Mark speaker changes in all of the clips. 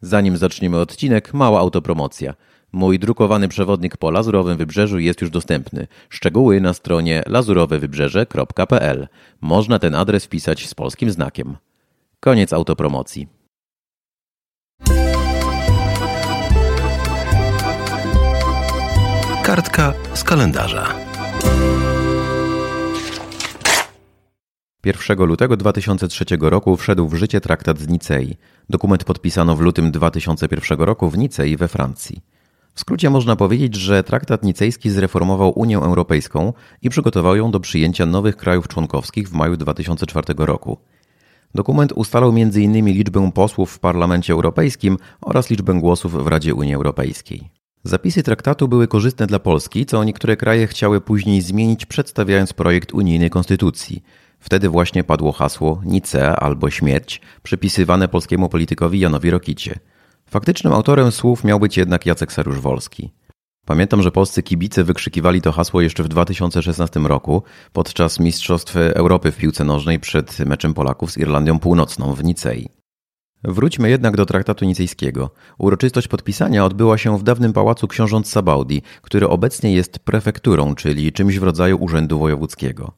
Speaker 1: Zanim zaczniemy odcinek, mała autopromocja. Mój drukowany przewodnik po Lazurowym Wybrzeżu jest już dostępny. Szczegóły na stronie lazurowewybrzeże.pl. Można ten adres wpisać z polskim znakiem. Koniec autopromocji.
Speaker 2: Kartka z kalendarza.
Speaker 1: 1 lutego 2003 roku wszedł w życie traktat z Nicei. Dokument podpisano w lutym 2001 roku w Nicei we Francji. W skrócie można powiedzieć, że traktat nicejski zreformował Unię Europejską i przygotował ją do przyjęcia nowych krajów członkowskich w maju 2004 roku. Dokument ustalał m.in. liczbę posłów w Parlamencie Europejskim oraz liczbę głosów w Radzie Unii Europejskiej. Zapisy traktatu były korzystne dla Polski, co niektóre kraje chciały później zmienić, przedstawiając projekt unijnej konstytucji. Wtedy właśnie padło hasło Nicea albo śmierć, przypisywane polskiemu politykowi Janowi Rokicie. Faktycznym autorem słów miał być jednak Jacek Sarusz-Wolski. Pamiętam, że polscy kibice wykrzykiwali to hasło jeszcze w 2016 roku podczas Mistrzostw Europy w piłce nożnej przed meczem Polaków z Irlandią Północną w Nicei. Wróćmy jednak do traktatu nicejskiego. Uroczystość podpisania odbyła się w dawnym pałacu książąt Sabaudi, który obecnie jest prefekturą, czyli czymś w rodzaju urzędu wojewódzkiego.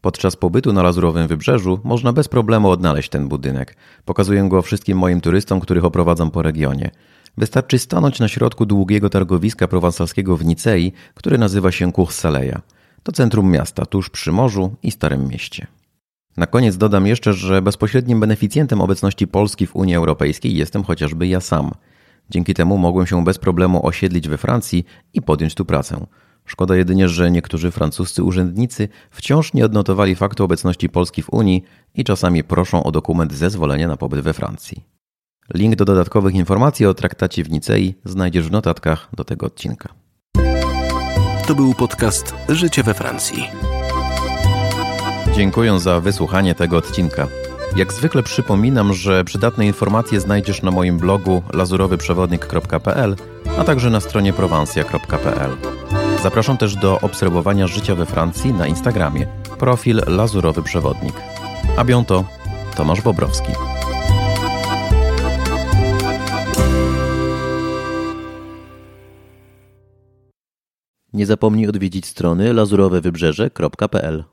Speaker 1: Podczas pobytu na Lazurowym Wybrzeżu można bez problemu odnaleźć ten budynek. Pokazuję go wszystkim moim turystom, których oprowadzam po regionie. Wystarczy stanąć na środku długiego targowiska prowansalskiego w Nicei, które nazywa się Cours To centrum miasta, tuż przy morzu i Starym Mieście. Na koniec dodam jeszcze, że bezpośrednim beneficjentem obecności Polski w Unii Europejskiej jestem chociażby ja sam. Dzięki temu mogłem się bez problemu osiedlić we Francji i podjąć tu pracę. Szkoda jedynie, że niektórzy francuscy urzędnicy wciąż nie odnotowali faktu obecności Polski w Unii i czasami proszą o dokument zezwolenia na pobyt we Francji. Link do dodatkowych informacji o traktacie w Nicei znajdziesz w notatkach do tego odcinka.
Speaker 2: To był podcast Życie we Francji.
Speaker 1: Dziękuję za wysłuchanie tego odcinka. Jak zwykle przypominam, że przydatne informacje znajdziesz na moim blogu lazurowyprzewodnik.pl, a także na stronie prowansja.pl. Zapraszam też do obserwowania życia we Francji na Instagramie. Profil Lazurowy Przewodnik. A biąto Tomasz Bobrowski. Nie zapomnij odwiedzić strony lazurowewybrzeże.pl